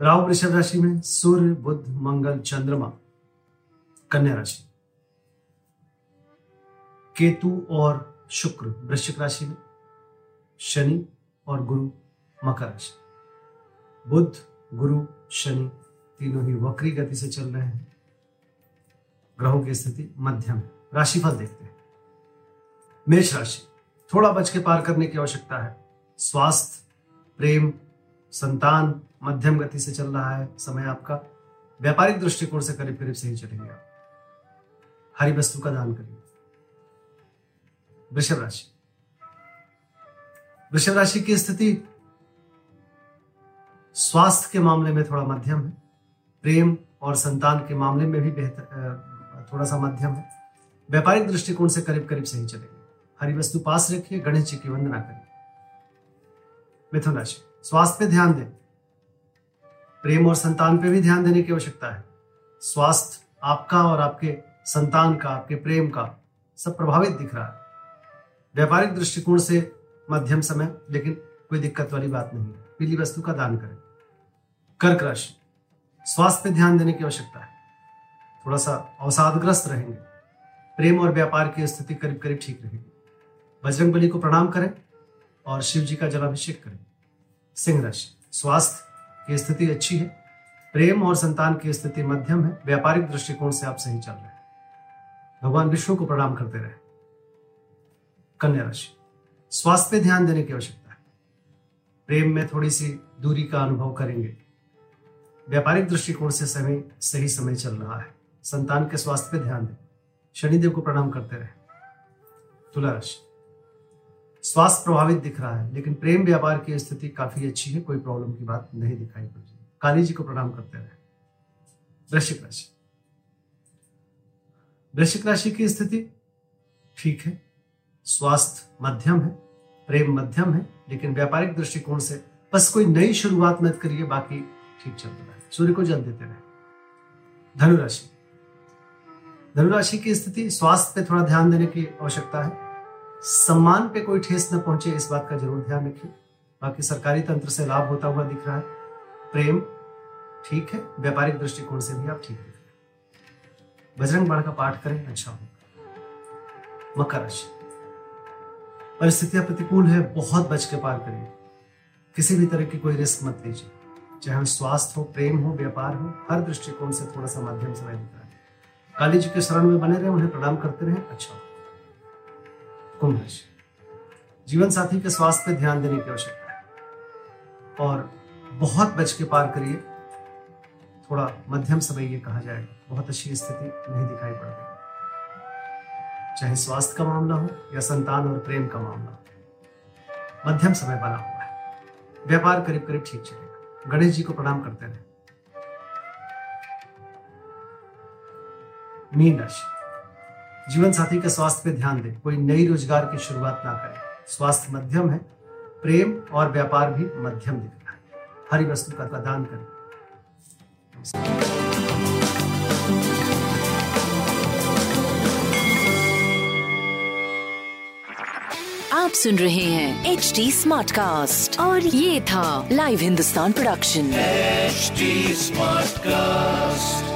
राहु वृषभ राशि में सूर्य, बुध, मंगल, चंद्रमा, कन्या राशि। केतु और शुक्र वृश्चिक राशि में, शनि और गुरु मकर राशि। बुध, गुरु, शनि तीनों ही वक्री गति से चल रहे हैं। ग्रहों की स्थिति मध्यम राशिफल देखते हैं। मेष राशि, थोड़ा बच के पार करने की आवश्यकता है। स्वास्थ्य, प्रेम संतान मध्यम गति से चल रहा है, समय आपका व्यापारिक दृष्टिकोण से करीब करीब सही चलेंगे। आप हरी वस्तु का दान करिए। वृषभ राशि। वृषभ राशि की स्थिति स्वास्थ्य के मामले में थोड़ा मध्यम है। प्रेम और संतान के मामले में भी बेहतर थोड़ा सा मध्यम है। व्यापारिक दृष्टिकोण से करीब करीब सही चलेंगे। हरी वस्तु पास रखिए, गणेश जी की वंदना करिए। मिथुन राशि। स्वास्थ्य पे ध्यान दें। प्रेम और संतान पे भी ध्यान देने की आवश्यकता है। स्वास्थ्य आपका और आपके संतान का, आपके प्रेम का सब प्रभावित दिख रहा है। व्यापारिक दृष्टिकोण से मध्यम समय, लेकिन कोई दिक्कत वाली बात नहीं है। पीली वस्तु का दान करें। कर्क राशि, स्वास्थ्य पे ध्यान देने की आवश्यकता है। थोड़ा सा अवसादग्रस्त रहेंगे। प्रेम और व्यापार की स्थिति करीब करीब ठीक रहेगी। बजरंग बली को प्रणाम करें और शिव जी का जलाभिषेक करें। सिंह राशि। स्वास्थ्य की स्थिति अच्छी है। प्रेम और संतान की स्थिति मध्यम है। व्यापारिक दृष्टिकोण से आप सही चल रहे हैं। भगवान विष्णु को प्रणाम करते रहे। कन्या राशि। स्वास्थ्य पे ध्यान देने की आवश्यकता है। प्रेम में थोड़ी सी दूरी का अनुभव करेंगे। व्यापारिक दृष्टिकोण से समय सही समय चल रहा है। संतान के स्वास्थ्य पे ध्यान दें। शनिदेव को प्रणाम करते रहे। तुला राशि। स्वास्थ्य प्रभावित दिख रहा है, लेकिन प्रेम व्यापार की स्थिति काफ़ी अच्छी है, कोई प्रॉब्लम की बात नहीं दिखाई पड़ रही। काली जी को प्रणाम करते रहे। वृश्चिक राशि। वृश्चिक राशि की स्थिति ठीक है, स्वास्थ्य मध्यम है, प्रेम मध्यम है, लेकिन व्यापारिक दृष्टिकोण से बस कोई नई शुरुआत मत करिए, बाकी ठीक चल रहा है। सूर्य को जल देते रहे। धनुराशि धनुराशि की स्थिति स्वास्थ्य पे थोड़ा ध्यान देने की आवश्यकता है। सम्मान पे कोई ठेस न पहुँचे, इस बात का ज़रूर ध्यान रखिए। बाकी सरकारी तंत्र से लाभ होता हुआ दिख रहा है। प्रेम, ठीक है, व्यापारिक दृष्टिकोण से भी आप ठीक दिख रहे बजरंग बाण का पाठ करें अच्छा होगा। मकर राशि। परिस्थितियाँ प्रतिकूल है, बहुत बच के पार करें। किसी भी तरह की कोई रिस्क मत लीजिए। चाहे स्वास्थ्य हो, प्रेम हो, व्यापार हो, हर दृष्टिकोण से थोड़ा सा माध्यम समय दिख रहा है। काली जी के शरण में बने रहे, उन्हें प्रणाम करते रहे अच्छा हो कुंभ राशि जीवन साथी के स्वास्थ्य पर ध्यान देने की आवश्यकता है। और बहुत बच के पार करिए। थोड़ा मध्यम समय ये कहा जाएगा बहुत अच्छी स्थिति नहीं दिखाई पड़ रही। चाहे स्वास्थ्य का मामला हो या संतान और प्रेम का मामला मध्यम समय बना हुआ है। व्यापार करीब करीब ठीक चलेगा। गणेश जी को प्रणाम करते रहे। मीन राशि। जीवन साथी के स्वास्थ्य पे ध्यान दें। कोई नई रोज़गार की शुरुआत ना करें। स्वास्थ्य मध्यम है। प्रेम और व्यापार भी मध्यम दिख रहा है। हरी वस्तु का दान करें। आप सुन रहे हैं एच डी स्मार्ट कास्ट और ये था live Hindustan production smart Smartcast.